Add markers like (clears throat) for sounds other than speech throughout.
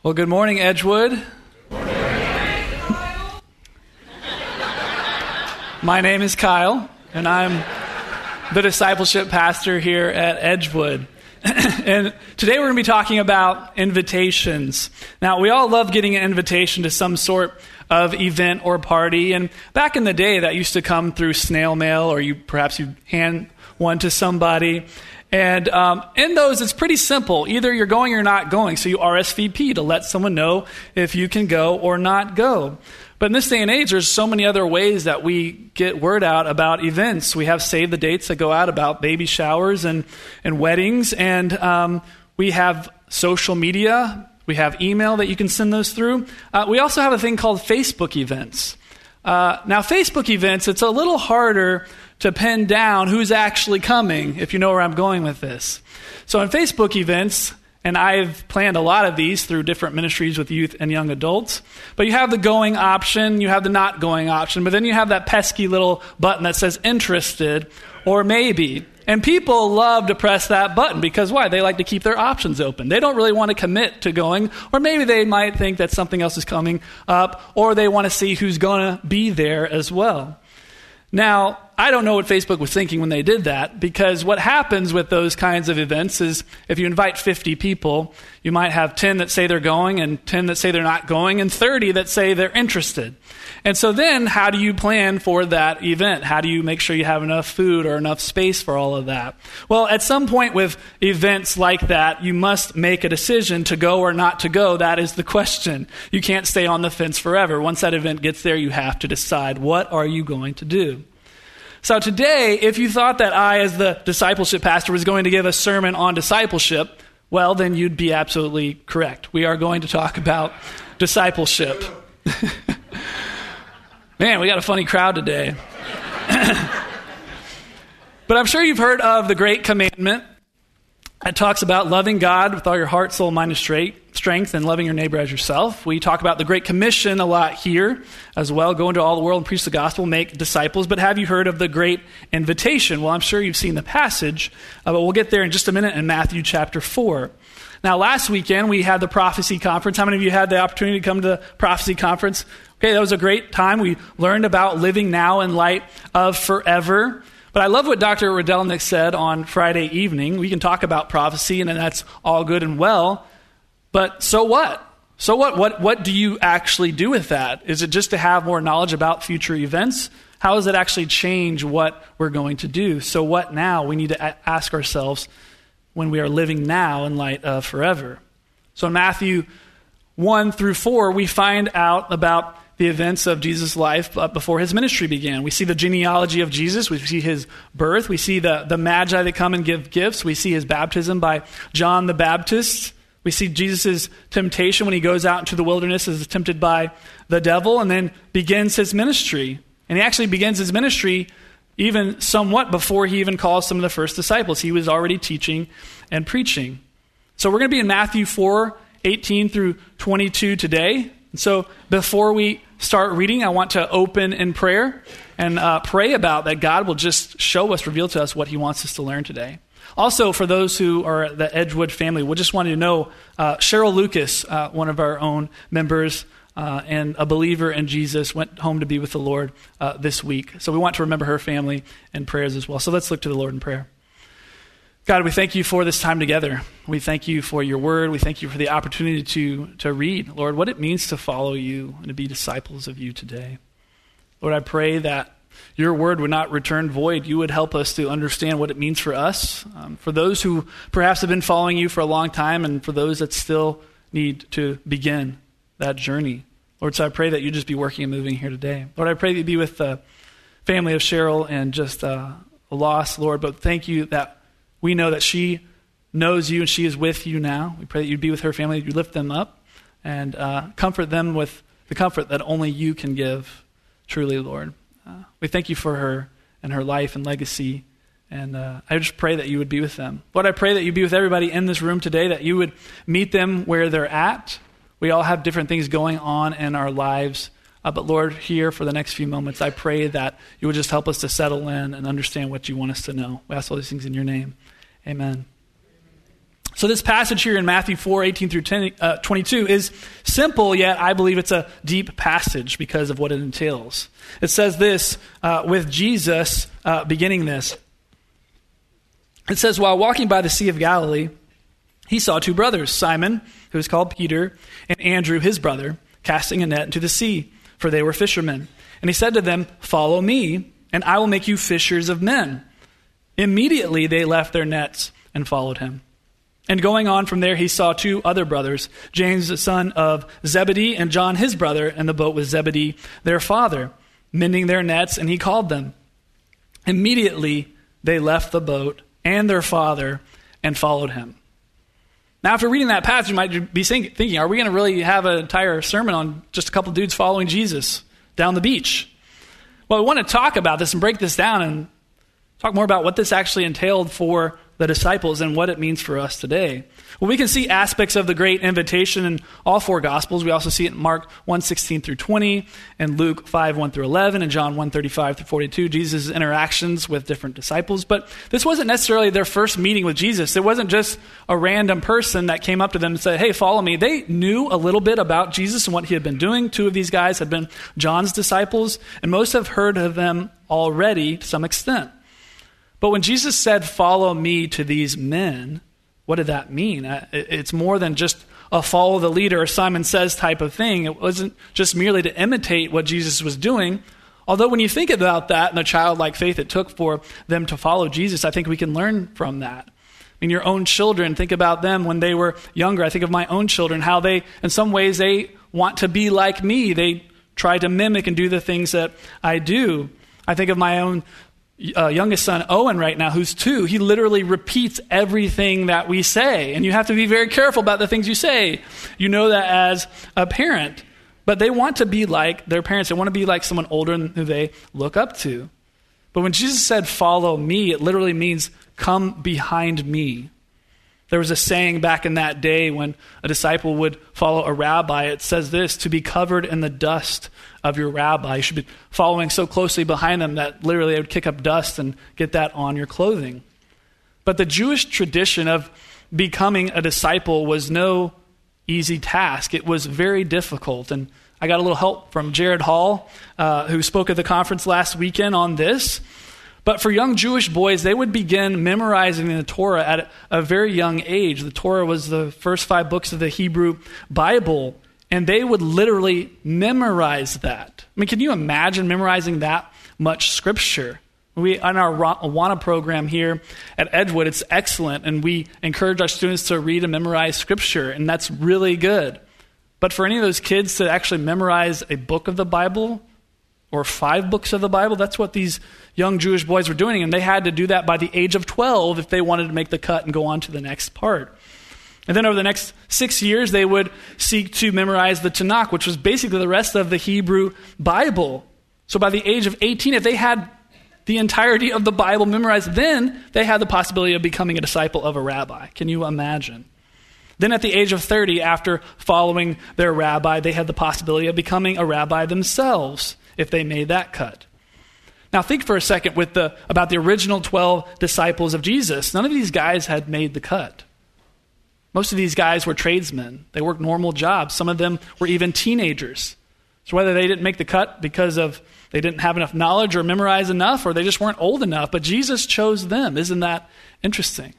Well, good morning, Edgewood. My name is Kyle, and I'm the discipleship pastor here at Edgewood. (clears throat) and today we're going to be talking about invitations. Now, we all love getting an invitation to some sort of event or party. And back in the day, that used to come through snail mail, or you perhaps you hand one to somebody. And um, in those, it's pretty simple. Either you're going or not going. So you RSVP to let someone know if you can go or not go. But in this day and age, there's so many other ways that we get word out about events. We have save the dates that go out about baby showers and, and weddings. And um, we have social media. We have email that you can send those through. Uh, we also have a thing called Facebook events. Uh, now, Facebook events, it's a little harder to pin down who's actually coming, if you know where I'm going with this. So, in Facebook events, and I've planned a lot of these through different ministries with youth and young adults. But you have the going option, you have the not going option, but then you have that pesky little button that says interested or maybe. And people love to press that button because why? They like to keep their options open. They don't really want to commit to going, or maybe they might think that something else is coming up, or they want to see who's going to be there as well. Now, I don't know what Facebook was thinking when they did that because what happens with those kinds of events is if you invite 50 people, you might have 10 that say they're going and 10 that say they're not going and 30 that say they're interested. And so then how do you plan for that event? How do you make sure you have enough food or enough space for all of that? Well, at some point with events like that, you must make a decision to go or not to go. That is the question. You can't stay on the fence forever. Once that event gets there, you have to decide what are you going to do? So today, if you thought that I, as the discipleship pastor, was going to give a sermon on discipleship, well, then you'd be absolutely correct. We are going to talk about discipleship. (laughs) Man, we got a funny crowd today. (clears throat) but I'm sure you've heard of the Great Commandment. It talks about loving God with all your heart, soul, mind, and straight, strength, and loving your neighbor as yourself. We talk about the Great Commission a lot here as well. Go into all the world and preach the gospel, make disciples. But have you heard of the Great Invitation? Well, I'm sure you've seen the passage, uh, but we'll get there in just a minute in Matthew chapter 4. Now, last weekend we had the prophecy conference. How many of you had the opportunity to come to the prophecy conference? Okay, that was a great time. We learned about living now in light of forever. But I love what Dr. Rydelnik said on Friday evening. We can talk about prophecy, and that's all good and well. But so what? So what? What, what do you actually do with that? Is it just to have more knowledge about future events? How does it actually change what we're going to do? So what now? We need to ask ourselves when we are living now in light of forever. So in Matthew 1 through 4, we find out about the events of Jesus' life uh, before his ministry began. We see the genealogy of Jesus. We see his birth. We see the, the magi that come and give gifts. We see his baptism by John the Baptist. We see Jesus' temptation when he goes out into the wilderness as tempted by the devil and then begins his ministry. And he actually begins his ministry even somewhat before he even calls some of the first disciples. He was already teaching and preaching. So we're going to be in Matthew 4 18 through 22 today. So before we start reading, I want to open in prayer and uh, pray about that God will just show us, reveal to us what He wants us to learn today. Also, for those who are the Edgewood family, we just wanted to know uh, Cheryl Lucas, uh, one of our own members uh, and a believer in Jesus, went home to be with the Lord uh, this week. So we want to remember her family and prayers as well. So let's look to the Lord in prayer. God, we thank you for this time together. We thank you for your word. We thank you for the opportunity to, to read, Lord, what it means to follow you and to be disciples of you today. Lord, I pray that your word would not return void. You would help us to understand what it means for us, um, for those who perhaps have been following you for a long time, and for those that still need to begin that journey. Lord, so I pray that you just be working and moving here today. Lord, I pray that you be with the family of Cheryl and just uh, a loss, Lord, but thank you that we know that she knows you and she is with you now. We pray that you'd be with her family, you lift them up and uh, comfort them with the comfort that only you can give, truly, Lord. Uh, we thank you for her and her life and legacy. And uh, I just pray that you would be with them. Lord, I pray that you'd be with everybody in this room today, that you would meet them where they're at. We all have different things going on in our lives. Uh, but Lord, here for the next few moments, I pray that you would just help us to settle in and understand what you want us to know. We ask all these things in your name. Amen. So, this passage here in Matthew 4 18 through 10, uh, 22 is simple, yet I believe it's a deep passage because of what it entails. It says this uh, with Jesus uh, beginning this. It says, While walking by the Sea of Galilee, he saw two brothers, Simon, who is called Peter, and Andrew, his brother, casting a net into the sea, for they were fishermen. And he said to them, Follow me, and I will make you fishers of men. Immediately they left their nets and followed him. And going on from there, he saw two other brothers, James, the son of Zebedee, and John, his brother, and the boat with Zebedee, their father, mending their nets, and he called them. Immediately they left the boat and their father and followed him. Now, after reading that passage, you might be thinking, are we going to really have an entire sermon on just a couple dudes following Jesus down the beach? Well, we want to talk about this and break this down and talk more about what this actually entailed for the disciples and what it means for us today. Well, we can see aspects of the great invitation in all four gospels. We also see it in Mark 1 16 through 20, and Luke 5 1 through 11, and John 1 35 through 42, Jesus' interactions with different disciples. But this wasn't necessarily their first meeting with Jesus. It wasn't just a random person that came up to them and said, Hey, follow me. They knew a little bit about Jesus and what he had been doing. Two of these guys had been John's disciples, and most have heard of them already to some extent. But when Jesus said, Follow me to these men, what did that mean? Uh, it's more than just a follow the leader Simon says type of thing. It wasn't just merely to imitate what Jesus was doing. Although, when you think about that and the childlike faith it took for them to follow Jesus, I think we can learn from that. I mean, your own children, think about them when they were younger. I think of my own children, how they, in some ways, they want to be like me. They try to mimic and do the things that I do. I think of my own uh, youngest son, Owen, right now, who's two, he literally repeats everything that we say. And you have to be very careful about the things you say. You know that as a parent. But they want to be like their parents. They want to be like someone older who they look up to. But when Jesus said, Follow me, it literally means, Come behind me. There was a saying back in that day when a disciple would follow a rabbi. It says this to be covered in the dust of your rabbi. You should be following so closely behind them that literally they would kick up dust and get that on your clothing. But the Jewish tradition of becoming a disciple was no easy task, it was very difficult. And I got a little help from Jared Hall, uh, who spoke at the conference last weekend on this. But for young Jewish boys, they would begin memorizing the Torah at a very young age. The Torah was the first five books of the Hebrew Bible, and they would literally memorize that. I mean, can you imagine memorizing that much scripture? We, on our Awana program here at Edgewood, it's excellent, and we encourage our students to read and memorize scripture, and that's really good. But for any of those kids to actually memorize a book of the Bible, or five books of the Bible. That's what these young Jewish boys were doing, and they had to do that by the age of 12 if they wanted to make the cut and go on to the next part. And then over the next six years, they would seek to memorize the Tanakh, which was basically the rest of the Hebrew Bible. So by the age of 18, if they had the entirety of the Bible memorized, then they had the possibility of becoming a disciple of a rabbi. Can you imagine? Then at the age of 30, after following their rabbi, they had the possibility of becoming a rabbi themselves if they made that cut. Now, think for a second with the, about the original 12 disciples of Jesus. None of these guys had made the cut. Most of these guys were tradesmen, they worked normal jobs. Some of them were even teenagers. So, whether they didn't make the cut because of they didn't have enough knowledge or memorize enough, or they just weren't old enough, but Jesus chose them. Isn't that interesting?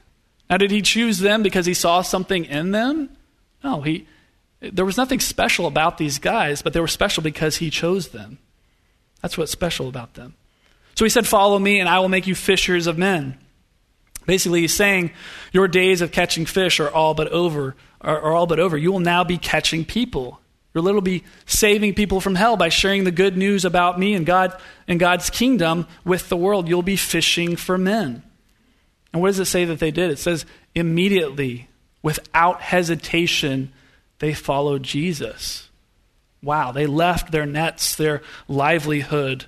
Now, did he choose them because he saw something in them? No, he, there was nothing special about these guys, but they were special because he chose them. That's what's special about them. So he said, Follow me, and I will make you fishers of men. Basically, he's saying, Your days of catching fish are all but over. Are, are all but over. You will now be catching people. You'll literally be saving people from hell by sharing the good news about me and God and God's kingdom with the world. You'll be fishing for men. And what does it say that they did? It says, immediately, without hesitation, they followed Jesus. Wow, they left their nets, their livelihood,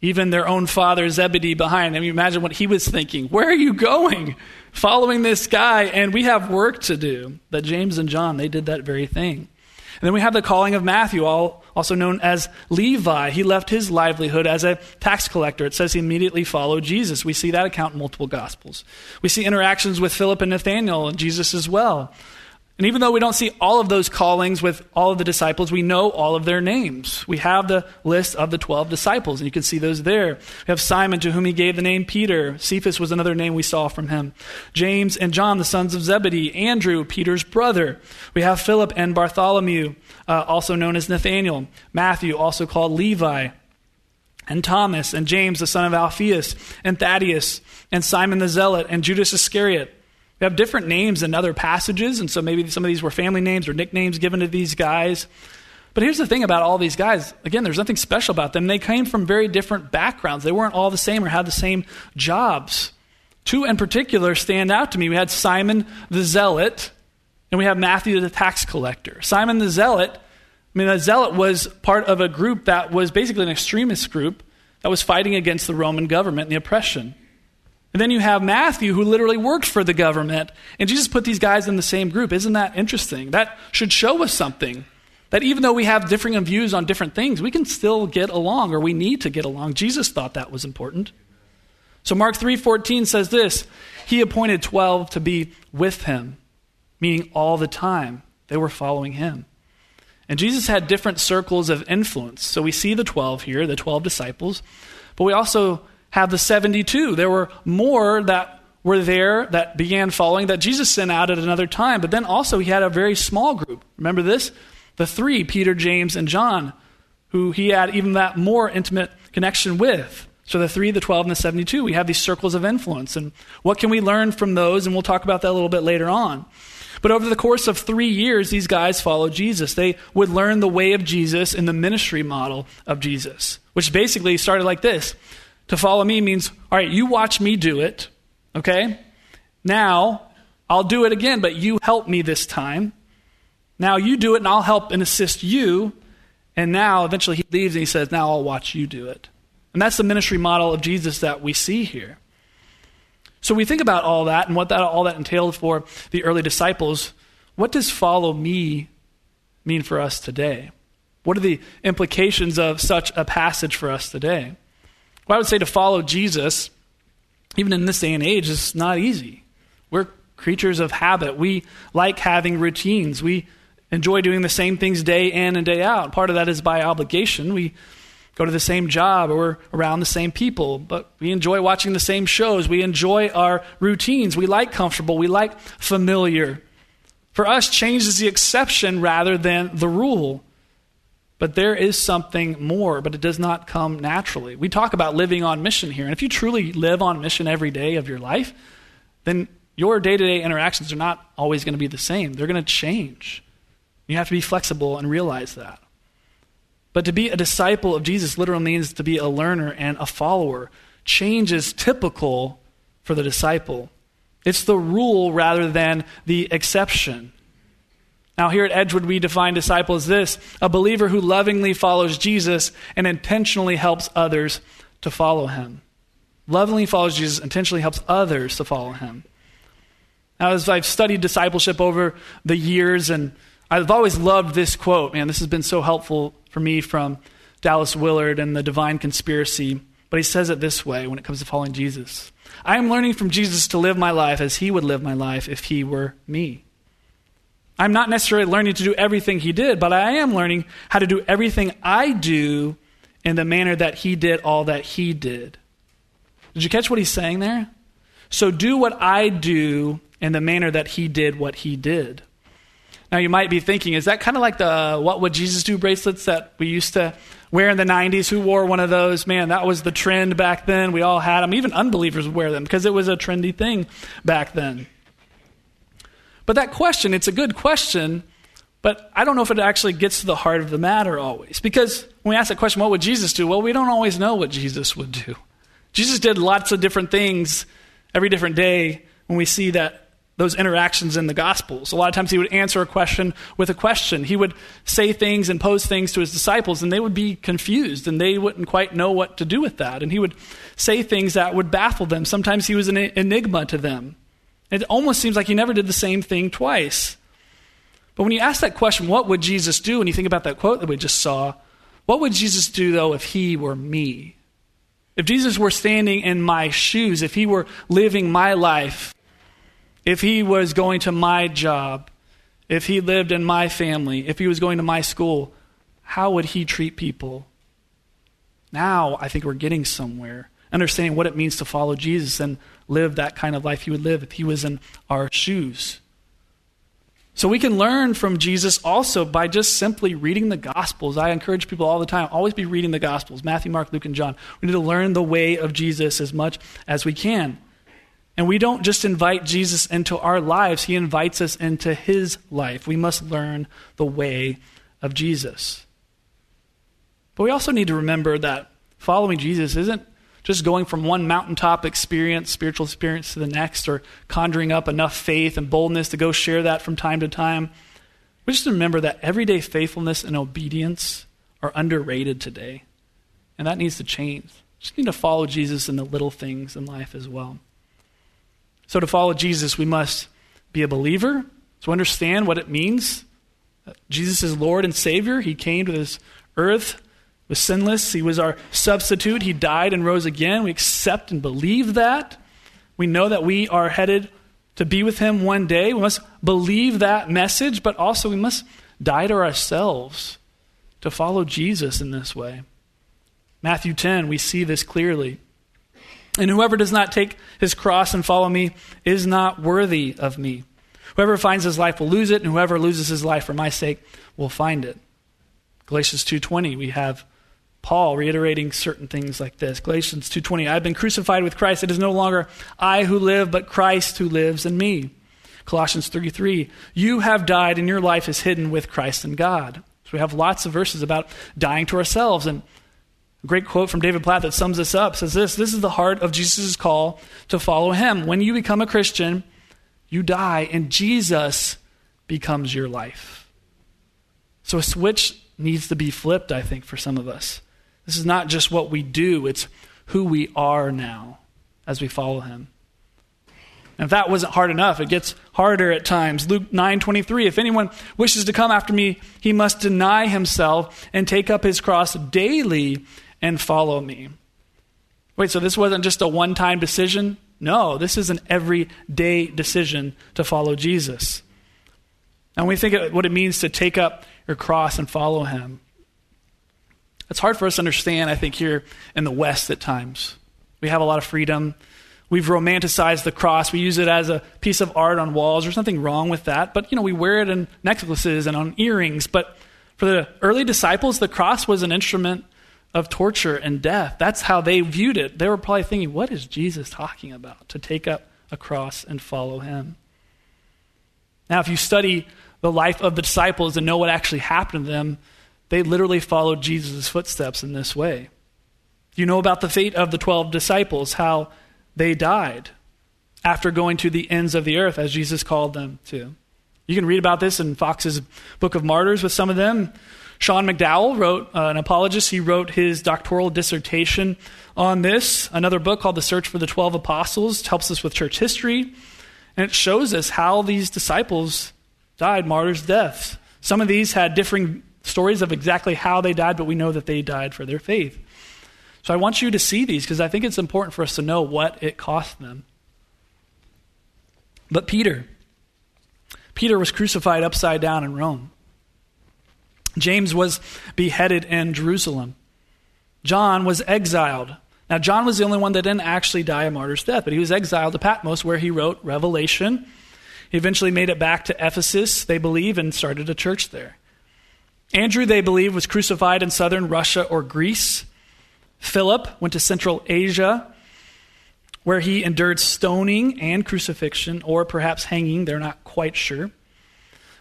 even their own father Zebedee behind. I mean, imagine what he was thinking. Where are you going? Following this guy, and we have work to do. That James and John, they did that very thing. And then we have the calling of Matthew, all, also known as Levi. He left his livelihood as a tax collector. It says he immediately followed Jesus. We see that account in multiple Gospels. We see interactions with Philip and Nathanael and Jesus as well. And even though we don't see all of those callings with all of the disciples, we know all of their names. We have the list of the 12 disciples, and you can see those there. We have Simon, to whom he gave the name Peter. Cephas was another name we saw from him. James and John, the sons of Zebedee. Andrew, Peter's brother. We have Philip and Bartholomew, uh, also known as Nathaniel. Matthew, also called Levi. And Thomas, and James, the son of Alphaeus, and Thaddeus, and Simon the Zealot, and Judas Iscariot we have different names in other passages, and so maybe some of these were family names or nicknames given to these guys. But here's the thing about all these guys. Again, there's nothing special about them. They came from very different backgrounds. They weren't all the same or had the same jobs. Two in particular stand out to me. We had Simon the Zealot, and we have Matthew the tax collector. Simon the Zealot, I mean, the Zealot was part of a group that was basically an extremist group that was fighting against the Roman government and the oppression. And then you have Matthew, who literally worked for the government. And Jesus put these guys in the same group. Isn't that interesting? That should show us something. That even though we have differing views on different things, we can still get along, or we need to get along. Jesus thought that was important. So Mark 3:14 says this, he appointed 12 to be with him, meaning all the time they were following him. And Jesus had different circles of influence. So we see the 12 here, the 12 disciples, but we also have the 72. There were more that were there that began following that Jesus sent out at another time. But then also he had a very small group. Remember this? The three, Peter, James, and John, who he had even that more intimate connection with. So the three, the 12, and the 72, we have these circles of influence. And what can we learn from those? And we'll talk about that a little bit later on. But over the course of three years, these guys followed Jesus. They would learn the way of Jesus in the ministry model of Jesus, which basically started like this to follow me means, all right, you watch me do it, okay? Now, I'll do it again, but you help me this time. Now you do it, and I'll help and assist you. And now, eventually, he leaves and he says, Now I'll watch you do it. And that's the ministry model of Jesus that we see here. So we think about all that and what that, all that entailed for the early disciples. What does follow me mean for us today? What are the implications of such a passage for us today? Well, I would say to follow Jesus, even in this day and age, is not easy. We're creatures of habit. We like having routines. We enjoy doing the same things day in and day out. Part of that is by obligation. We go to the same job or we're around the same people, but we enjoy watching the same shows. We enjoy our routines. We like comfortable. We like familiar. For us, change is the exception rather than the rule. But there is something more, but it does not come naturally. We talk about living on mission here. And if you truly live on mission every day of your life, then your day to day interactions are not always going to be the same. They're going to change. You have to be flexible and realize that. But to be a disciple of Jesus literally means to be a learner and a follower. Change is typical for the disciple, it's the rule rather than the exception. Now, here at Edgewood, we define disciple as this a believer who lovingly follows Jesus and intentionally helps others to follow him. Lovingly follows Jesus, intentionally helps others to follow him. Now, as I've studied discipleship over the years, and I've always loved this quote, man, this has been so helpful for me from Dallas Willard and the Divine Conspiracy. But he says it this way when it comes to following Jesus I am learning from Jesus to live my life as he would live my life if he were me. I'm not necessarily learning to do everything he did, but I am learning how to do everything I do in the manner that he did all that he did. Did you catch what he's saying there? So do what I do in the manner that he did what he did. Now you might be thinking, is that kind of like the uh, what would Jesus do bracelets that we used to wear in the 90s? Who wore one of those? Man, that was the trend back then. We all had them. Even unbelievers would wear them because it was a trendy thing back then. But that question, it's a good question, but I don't know if it actually gets to the heart of the matter always. Because when we ask that question, what would Jesus do? Well, we don't always know what Jesus would do. Jesus did lots of different things every different day when we see that those interactions in the Gospels. A lot of times he would answer a question with a question. He would say things and pose things to his disciples, and they would be confused and they wouldn't quite know what to do with that. And he would say things that would baffle them. Sometimes he was an enigma to them. It almost seems like he never did the same thing twice. But when you ask that question, what would Jesus do? When you think about that quote that we just saw, what would Jesus do, though, if he were me? If Jesus were standing in my shoes, if he were living my life, if he was going to my job, if he lived in my family, if he was going to my school, how would he treat people? Now I think we're getting somewhere, understanding what it means to follow Jesus and live that kind of life he would live if he was in our shoes. So we can learn from Jesus also by just simply reading the Gospels. I encourage people all the time always be reading the Gospels Matthew, Mark, Luke, and John. We need to learn the way of Jesus as much as we can. And we don't just invite Jesus into our lives, He invites us into His life. We must learn the way of Jesus. But we also need to remember that following Jesus isn't just going from one mountaintop experience, spiritual experience, to the next, or conjuring up enough faith and boldness to go share that from time to time. We just remember that everyday faithfulness and obedience are underrated today. And that needs to change. Just need to follow Jesus in the little things in life as well. So, to follow Jesus, we must be a believer, to understand what it means. Jesus is Lord and Savior. He came to this earth was sinless. He was our substitute. He died and rose again. We accept and believe that. We know that we are headed to be with him one day. We must believe that message, but also we must die to ourselves to follow Jesus in this way. Matthew 10, we see this clearly. And whoever does not take his cross and follow me is not worthy of me. Whoever finds his life will lose it, and whoever loses his life for my sake will find it. Galatians 2:20 we have Paul reiterating certain things like this. Galatians 2:20, I've been crucified with Christ. It is no longer I who live, but Christ who lives in me. Colossians 3:3, you have died and your life is hidden with Christ in God. So we have lots of verses about dying to ourselves and a great quote from David Platt that sums this up says this, this is the heart of Jesus' call to follow him. When you become a Christian, you die and Jesus becomes your life. So a switch needs to be flipped, I think, for some of us. This is not just what we do, it's who we are now as we follow him. And if that wasn't hard enough, it gets harder at times. Luke 9:23, if anyone wishes to come after me, he must deny himself and take up his cross daily and follow me. Wait, so this wasn't just a one-time decision? No, this is an everyday decision to follow Jesus. And we think of what it means to take up your cross and follow him. It's hard for us to understand, I think, here in the West at times. We have a lot of freedom. We've romanticized the cross. We use it as a piece of art on walls. There's nothing wrong with that. But, you know, we wear it in necklaces and on earrings. But for the early disciples, the cross was an instrument of torture and death. That's how they viewed it. They were probably thinking, what is Jesus talking about? To take up a cross and follow him. Now, if you study the life of the disciples and know what actually happened to them, they literally followed Jesus' footsteps in this way. You know about the fate of the 12 disciples, how they died after going to the ends of the earth, as Jesus called them to. You can read about this in Fox's Book of Martyrs with some of them. Sean McDowell wrote, uh, an apologist, he wrote his doctoral dissertation on this. Another book called The Search for the Twelve Apostles helps us with church history, and it shows us how these disciples died martyrs' deaths. Some of these had differing stories of exactly how they died, but we know that they died for their faith. So I want you to see these because I think it's important for us to know what it cost them. But Peter, Peter was crucified upside down in Rome. James was beheaded in Jerusalem. John was exiled. Now, John was the only one that didn't actually die a martyr's death, but he was exiled to Patmos where he wrote Revelation. He eventually made it back to Ephesus, they believe, and started a church there. Andrew, they believe, was crucified in southern Russia or Greece. Philip went to Central Asia, where he endured stoning and crucifixion, or perhaps hanging, they're not quite sure.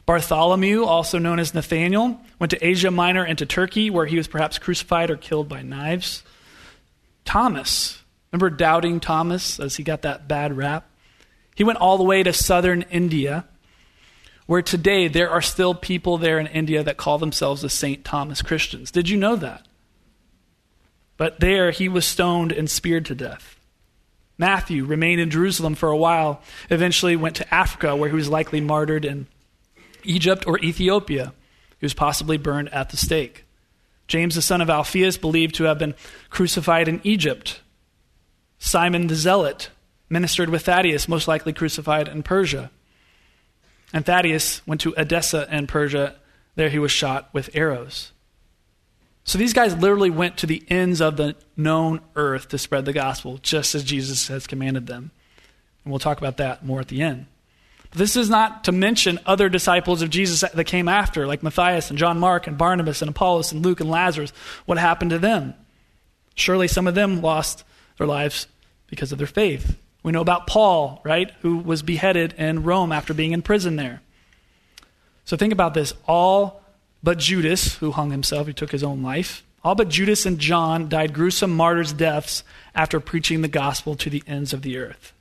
Bartholomew, also known as Nathaniel, went to Asia Minor and to Turkey, where he was perhaps crucified or killed by knives. Thomas, remember doubting Thomas as he got that bad rap? He went all the way to southern India where today there are still people there in India that call themselves the St. Thomas Christians. Did you know that? But there he was stoned and speared to death. Matthew remained in Jerusalem for a while, eventually went to Africa, where he was likely martyred in Egypt or Ethiopia. He was possibly burned at the stake. James, the son of Alphaeus, believed to have been crucified in Egypt. Simon the Zealot ministered with Thaddeus, most likely crucified in Persia. And Thaddeus went to Edessa in Persia. There he was shot with arrows. So these guys literally went to the ends of the known earth to spread the gospel, just as Jesus has commanded them. And we'll talk about that more at the end. This is not to mention other disciples of Jesus that came after, like Matthias and John Mark and Barnabas and Apollos and Luke and Lazarus. What happened to them? Surely some of them lost their lives because of their faith. We know about Paul, right, who was beheaded in Rome after being in prison there. So think about this. All but Judas, who hung himself, he took his own life. All but Judas and John died gruesome martyrs' deaths after preaching the gospel to the ends of the earth.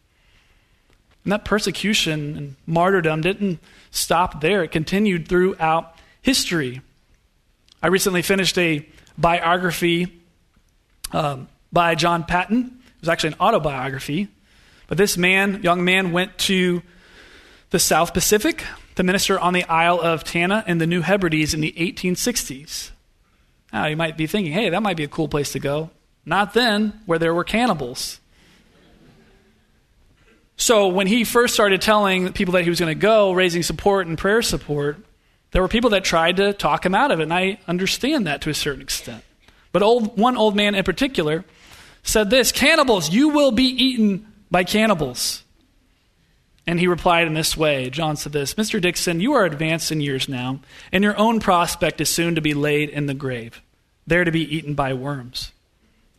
And that persecution and martyrdom didn't stop there, it continued throughout history. I recently finished a biography um, by John Paton. It was actually an autobiography. But this man, young man, went to the South Pacific to minister on the Isle of Tanna in the New Hebrides in the 1860s. Now, you might be thinking, hey, that might be a cool place to go. Not then, where there were cannibals. So, when he first started telling people that he was going to go, raising support and prayer support, there were people that tried to talk him out of it, and I understand that to a certain extent. But old, one old man in particular said this Cannibals, you will be eaten by cannibals. And he replied in this way John said this Mr. Dickson, you are advanced in years now, and your own prospect is soon to be laid in the grave, there to be eaten by worms.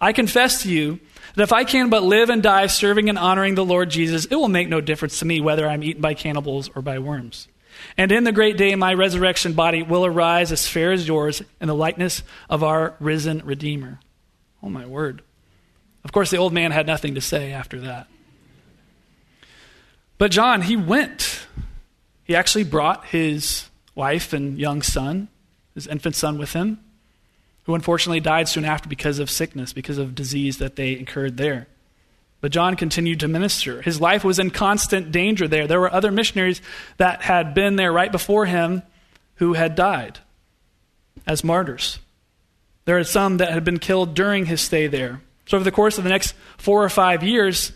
I confess to you that if I can but live and die serving and honoring the Lord Jesus, it will make no difference to me whether I'm eaten by cannibals or by worms. And in the great day, my resurrection body will arise as fair as yours in the likeness of our risen Redeemer. Oh, my word. Of course, the old man had nothing to say after that. But John, he went. He actually brought his wife and young son, his infant son, with him, who unfortunately died soon after because of sickness, because of disease that they incurred there. But John continued to minister. His life was in constant danger there. There were other missionaries that had been there right before him who had died as martyrs. There are some that had been killed during his stay there. So, over the course of the next four or five years,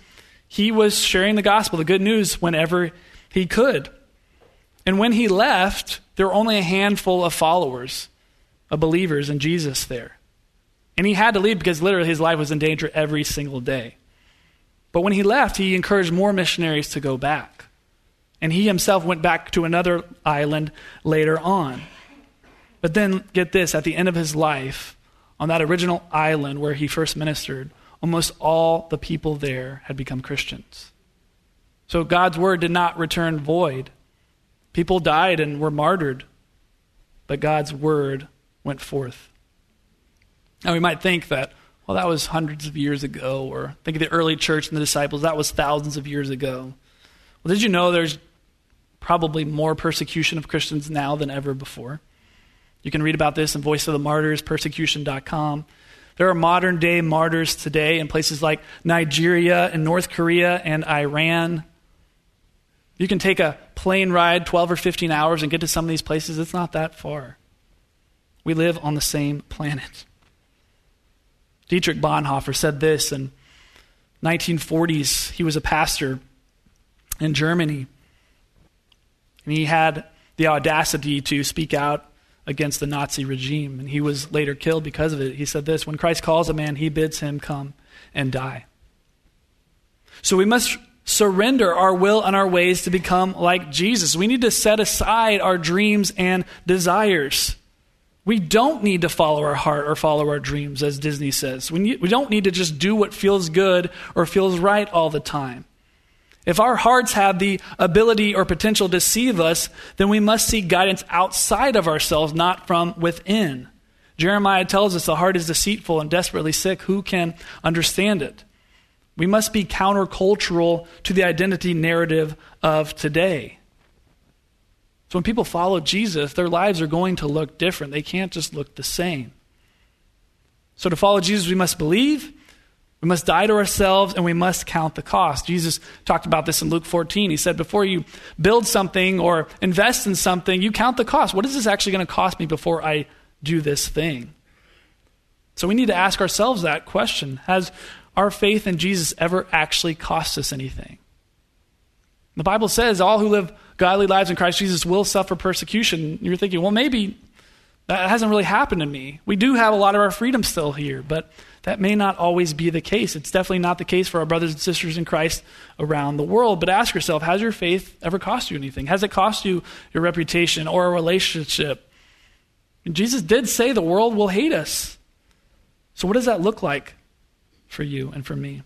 he was sharing the gospel, the good news, whenever he could. And when he left, there were only a handful of followers, of believers in Jesus there. And he had to leave because literally his life was in danger every single day. But when he left, he encouraged more missionaries to go back. And he himself went back to another island later on. But then, get this, at the end of his life, on that original island where he first ministered, almost all the people there had become Christians. So God's word did not return void. People died and were martyred, but God's word went forth. Now we might think that, well, that was hundreds of years ago, or think of the early church and the disciples, that was thousands of years ago. Well, did you know there's probably more persecution of Christians now than ever before? You can read about this in Voice of the Martyrs, persecution.com. There are modern day martyrs today in places like Nigeria and North Korea and Iran. You can take a plane ride 12 or 15 hours and get to some of these places. It's not that far. We live on the same planet. Dietrich Bonhoeffer said this in 1940s. He was a pastor in Germany. And he had the audacity to speak out against the Nazi regime, and he was later killed because of it. He said this When Christ calls a man, he bids him come and die. So we must surrender our will and our ways to become like Jesus. We need to set aside our dreams and desires. We don't need to follow our heart or follow our dreams, as Disney says. We, need, we don't need to just do what feels good or feels right all the time. If our hearts have the ability or potential to deceive us, then we must seek guidance outside of ourselves, not from within. Jeremiah tells us the heart is deceitful and desperately sick. Who can understand it? We must be countercultural to the identity narrative of today. So when people follow Jesus, their lives are going to look different. They can't just look the same. So to follow Jesus, we must believe, We must die to ourselves and we must count the cost. Jesus talked about this in Luke 14. He said, Before you build something or invest in something, you count the cost. What is this actually going to cost me before I do this thing? So we need to ask ourselves that question Has our faith in Jesus ever actually cost us anything? The Bible says all who live godly lives in Christ Jesus will suffer persecution. You're thinking, well, maybe that hasn't really happened to me. We do have a lot of our freedom still here, but that may not always be the case. It's definitely not the case for our brothers and sisters in Christ around the world. But ask yourself has your faith ever cost you anything? Has it cost you your reputation or a relationship? And Jesus did say the world will hate us. So, what does that look like for you and for me?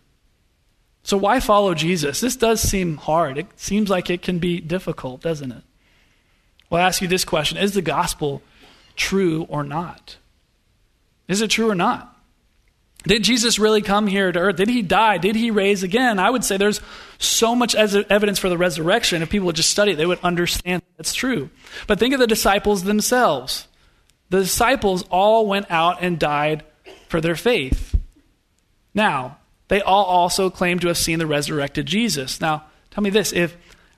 So, why follow Jesus? This does seem hard. It seems like it can be difficult, doesn't it? Well, I ask you this question Is the gospel true or not? Is it true or not? Did Jesus really come here to earth? Did he die? Did he raise again? I would say there's so much evidence for the resurrection. If people would just study it, they would understand that's true. But think of the disciples themselves. The disciples all went out and died for their faith. Now, they all also claim to have seen the resurrected Jesus. Now, tell me this if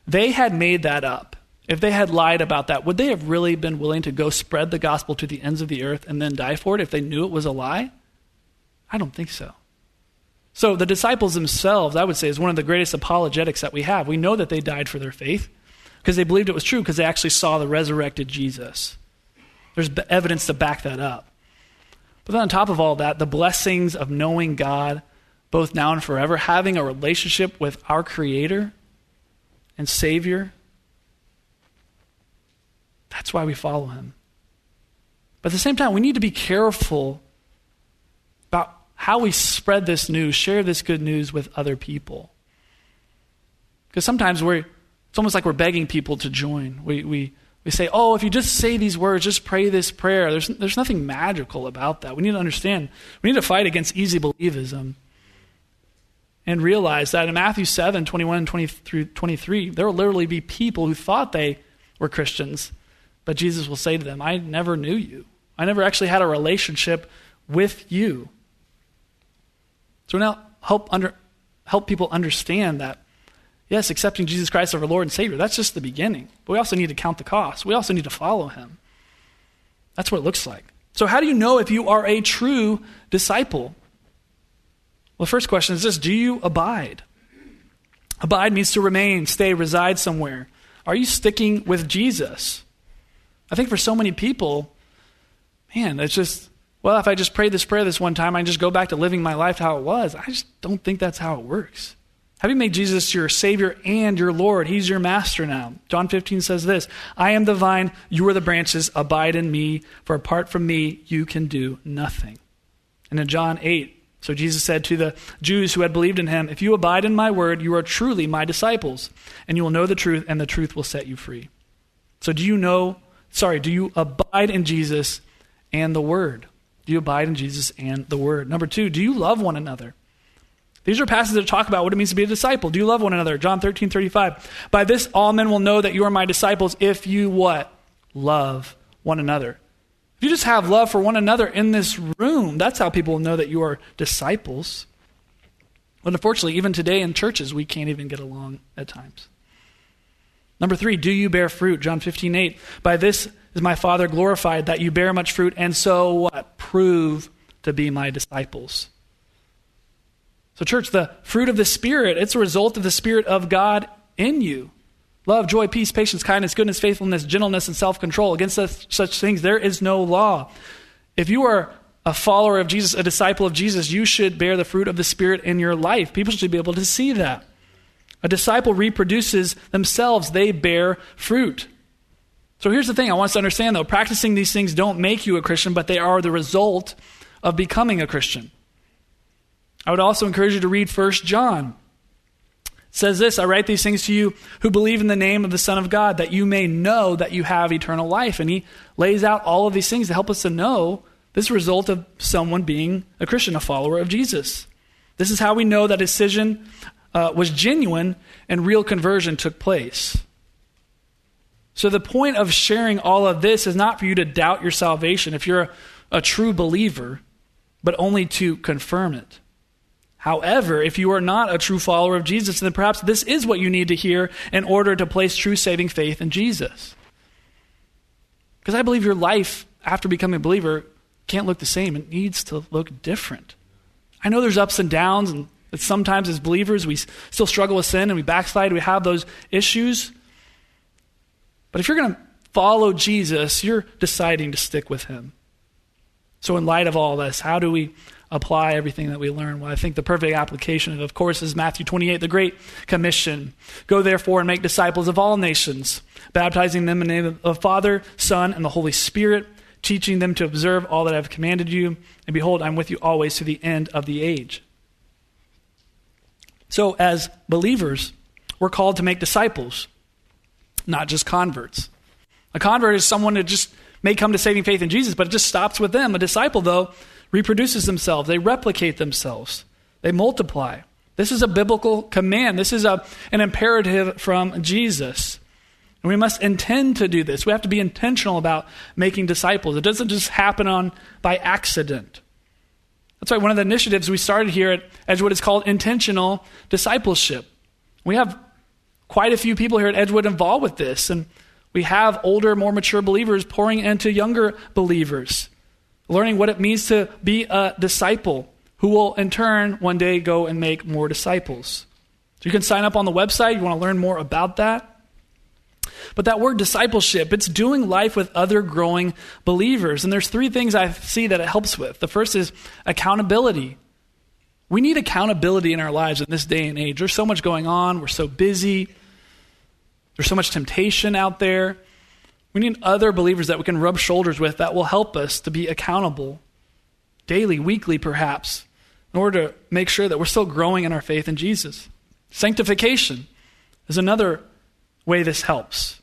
they had made that up, if they had lied about that, would they have really been willing to go spread the gospel to the ends of the earth and then die for it if they knew it was a lie? I don't think so. So the disciples themselves, I would say, is one of the greatest apologetics that we have. We know that they died for their faith because they believed it was true because they actually saw the resurrected Jesus. There's evidence to back that up. But then on top of all that, the blessings of knowing God, both now and forever, having a relationship with our Creator and Savior, that's why we follow Him. But at the same time, we need to be careful about how we spread this news, share this good news with other people. Because sometimes we're, it's almost like we're begging people to join. We, we, we say, oh, if you just say these words, just pray this prayer. There's, there's nothing magical about that. We need to understand. We need to fight against easy believism and realize that in Matthew 7 21 and 20 through 23, there will literally be people who thought they were Christians, but Jesus will say to them, I never knew you. I never actually had a relationship with you. So now help under help people understand that yes, accepting Jesus Christ as our Lord and Savior, that's just the beginning. But we also need to count the cost. We also need to follow him. That's what it looks like. So how do you know if you are a true disciple? Well, the first question is this, do you abide? Abide means to remain, stay, reside somewhere. Are you sticking with Jesus? I think for so many people, man, it's just well, if I just pray this prayer this one time, I just go back to living my life how it was. I just don't think that's how it works. Have you made Jesus your Savior and your Lord? He's your master now. John 15 says this I am the vine, you are the branches, abide in me, for apart from me, you can do nothing. And in John 8, so Jesus said to the Jews who had believed in him, If you abide in my word, you are truly my disciples, and you will know the truth, and the truth will set you free. So do you know, sorry, do you abide in Jesus and the word? Do you abide in Jesus and the Word? Number two, do you love one another? These are passages that talk about what it means to be a disciple. Do you love one another? John 13, 35. By this all men will know that you are my disciples if you what? Love one another. If you just have love for one another in this room, that's how people will know that you are disciples. But unfortunately, even today in churches, we can't even get along at times. Number three, do you bear fruit? John 15, 8. By this is my Father glorified, that you bear much fruit, and so what? Prove to be my disciples. So, church, the fruit of the Spirit, it's a result of the Spirit of God in you. Love, joy, peace, patience, kindness, goodness, faithfulness, gentleness, and self control. Against such, such things, there is no law. If you are a follower of Jesus, a disciple of Jesus, you should bear the fruit of the Spirit in your life. People should be able to see that. A disciple reproduces themselves, they bear fruit. So here's the thing I want us to understand though practicing these things don't make you a Christian, but they are the result of becoming a Christian. I would also encourage you to read 1 John. It says this I write these things to you who believe in the name of the Son of God, that you may know that you have eternal life. And he lays out all of these things to help us to know this result of someone being a Christian, a follower of Jesus. This is how we know that decision uh, was genuine and real conversion took place. So, the point of sharing all of this is not for you to doubt your salvation if you're a, a true believer, but only to confirm it. However, if you are not a true follower of Jesus, then perhaps this is what you need to hear in order to place true saving faith in Jesus. Because I believe your life after becoming a believer can't look the same. It needs to look different. I know there's ups and downs, and sometimes as believers we still struggle with sin and we backslide, we have those issues. But if you're going to follow Jesus, you're deciding to stick with him. So, in light of all this, how do we apply everything that we learn? Well, I think the perfect application, of course, is Matthew 28, the Great Commission. Go therefore and make disciples of all nations, baptizing them in the name of the Father, Son, and the Holy Spirit, teaching them to observe all that I have commanded you. And behold, I'm with you always to the end of the age. So, as believers, we're called to make disciples, not just converts. A convert is someone that just may come to saving faith in Jesus, but it just stops with them. A disciple, though, reproduces themselves, they replicate themselves, they multiply. This is a biblical command. This is a, an imperative from Jesus. And we must intend to do this. We have to be intentional about making disciples. It doesn't just happen on by accident. That's why one of the initiatives we started here at Edgewood is called intentional discipleship. We have quite a few people here at Edgewood involved with this, and we have older, more mature believers pouring into younger believers, learning what it means to be a disciple who will in turn one day go and make more disciples. So you can sign up on the website. You want to learn more about that. But that word discipleship, it's doing life with other growing believers. And there's three things I see that it helps with. The first is accountability. We need accountability in our lives in this day and age. There's so much going on. We're so busy. There's so much temptation out there. We need other believers that we can rub shoulders with that will help us to be accountable daily, weekly, perhaps, in order to make sure that we're still growing in our faith in Jesus. Sanctification is another way this helps.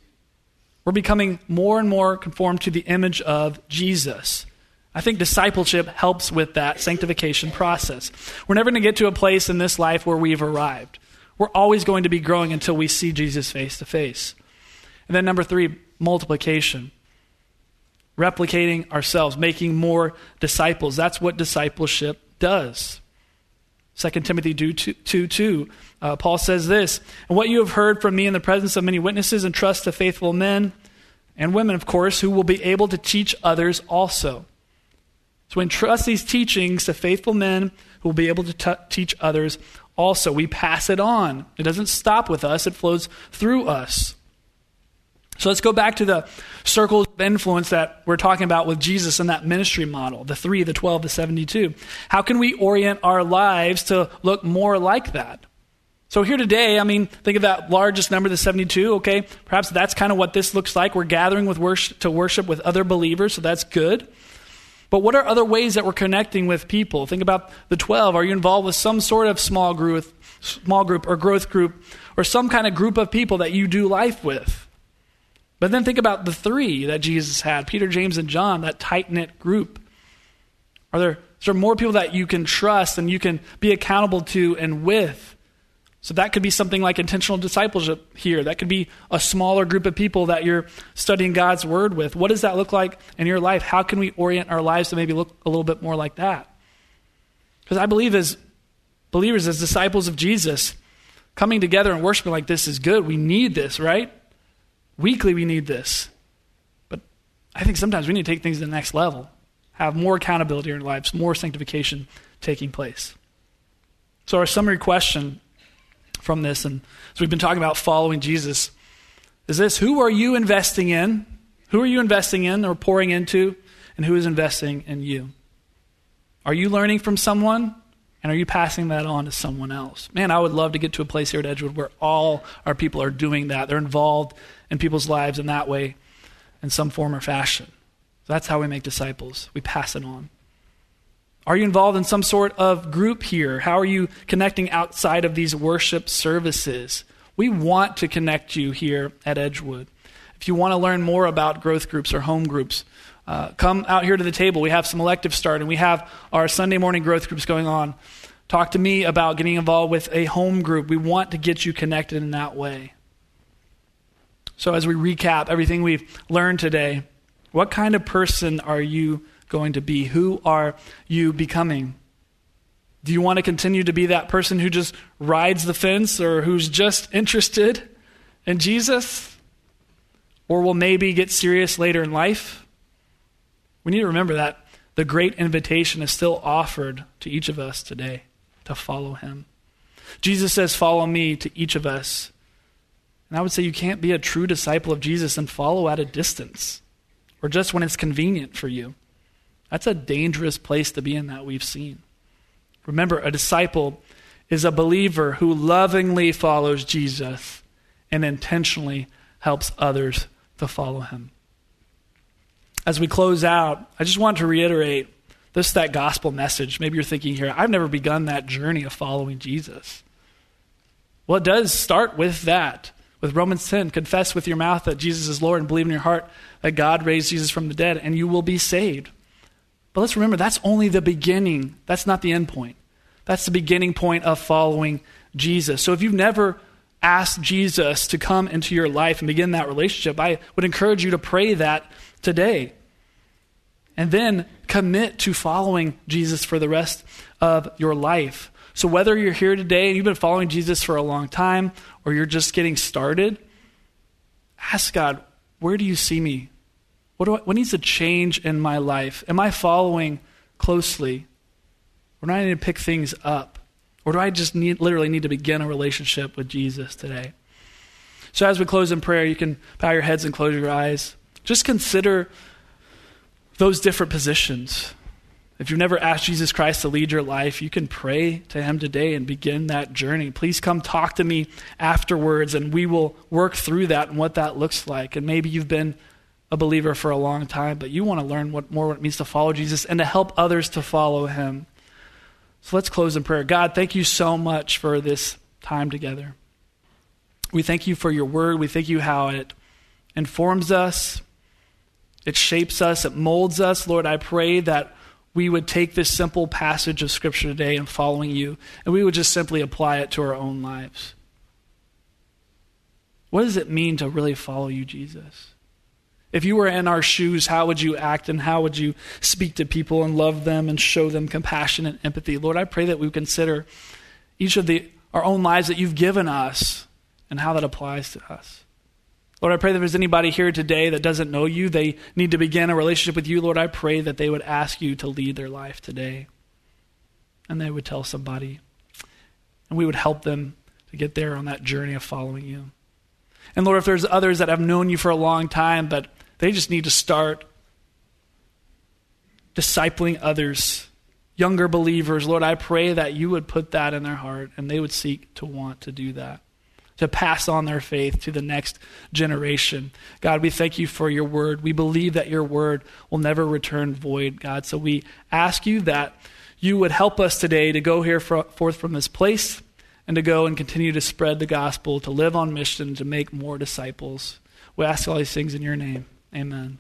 We're becoming more and more conformed to the image of Jesus. I think discipleship helps with that sanctification process. We're never going to get to a place in this life where we've arrived. We're always going to be growing until we see Jesus face to face. And then, number three, multiplication. Replicating ourselves, making more disciples. That's what discipleship does. 2 Timothy 2 2, 2 uh, Paul says this And what you have heard from me in the presence of many witnesses, entrust to faithful men and women, of course, who will be able to teach others also. So entrust these teachings to faithful men who will be able to t- teach others also. We pass it on. It doesn't stop with us, it flows through us. So let's go back to the circles of influence that we're talking about with Jesus and that ministry model the 3, the 12, the 72. How can we orient our lives to look more like that? So here today, I mean, think of that largest number, the 72, okay? Perhaps that's kind of what this looks like. We're gathering with worship, to worship with other believers, so that's good. But what are other ways that we're connecting with people? Think about the 12. Are you involved with some sort of small group, small group or growth group or some kind of group of people that you do life with? But then think about the three that Jesus had Peter, James, and John, that tight knit group. Are there, is there more people that you can trust and you can be accountable to and with? So that could be something like intentional discipleship here. That could be a smaller group of people that you're studying God's word with. What does that look like in your life? How can we orient our lives to maybe look a little bit more like that? Because I believe as believers, as disciples of Jesus, coming together and worshiping like this is good. We need this, right? Weekly, we need this. But I think sometimes we need to take things to the next level, have more accountability in our lives, more sanctification taking place. So, our summary question from this. And so we've been talking about following Jesus, is this who are you investing in? Who are you investing in or pouring into? And who is investing in you? Are you learning from someone? And are you passing that on to someone else? Man, I would love to get to a place here at Edgewood where all our people are doing that. They're involved in people's lives in that way, in some form or fashion. That's how we make disciples. We pass it on. Are you involved in some sort of group here? How are you connecting outside of these worship services? We want to connect you here at Edgewood. If you want to learn more about growth groups or home groups, uh, come out here to the table. We have some electives starting. We have our Sunday morning growth groups going on. Talk to me about getting involved with a home group. We want to get you connected in that way. So, as we recap everything we've learned today, what kind of person are you? Going to be? Who are you becoming? Do you want to continue to be that person who just rides the fence or who's just interested in Jesus? Or will maybe get serious later in life? We need to remember that the great invitation is still offered to each of us today to follow him. Jesus says, Follow me to each of us. And I would say you can't be a true disciple of Jesus and follow at a distance or just when it's convenient for you. That's a dangerous place to be in that we've seen. Remember, a disciple is a believer who lovingly follows Jesus and intentionally helps others to follow him. As we close out, I just want to reiterate this that gospel message. Maybe you're thinking here, I've never begun that journey of following Jesus. Well, it does start with that, with Romans 10. Confess with your mouth that Jesus is Lord and believe in your heart that God raised Jesus from the dead, and you will be saved. But let's remember, that's only the beginning. That's not the end point. That's the beginning point of following Jesus. So if you've never asked Jesus to come into your life and begin that relationship, I would encourage you to pray that today. And then commit to following Jesus for the rest of your life. So whether you're here today and you've been following Jesus for a long time or you're just getting started, ask God, where do you see me what, do I, what needs to change in my life? Am I following closely? Or do I need to pick things up? Or do I just need, literally need to begin a relationship with Jesus today? So, as we close in prayer, you can bow your heads and close your eyes. Just consider those different positions. If you've never asked Jesus Christ to lead your life, you can pray to him today and begin that journey. Please come talk to me afterwards, and we will work through that and what that looks like. And maybe you've been a believer for a long time, but you want to learn what more what it means to follow Jesus and to help others to follow him. So let's close in prayer. God, thank you so much for this time together. We thank you for your word. We thank you how it informs us, it shapes us, it molds us. Lord, I pray that we would take this simple passage of Scripture today and following you, and we would just simply apply it to our own lives. What does it mean to really follow you, Jesus? If you were in our shoes, how would you act and how would you speak to people and love them and show them compassion and empathy? Lord, I pray that we consider each of the, our own lives that you've given us and how that applies to us. Lord, I pray that if there's anybody here today that doesn't know you, they need to begin a relationship with you. Lord, I pray that they would ask you to lead their life today. And they would tell somebody. And we would help them to get there on that journey of following you. And Lord, if there's others that have known you for a long time, but they just need to start discipling others, younger believers. Lord, I pray that you would put that in their heart and they would seek to want to do that, to pass on their faith to the next generation. God, we thank you for your word. We believe that your word will never return void, God. So we ask you that you would help us today to go here forth from this place and to go and continue to spread the gospel, to live on mission, to make more disciples. We ask all these things in your name. Amen.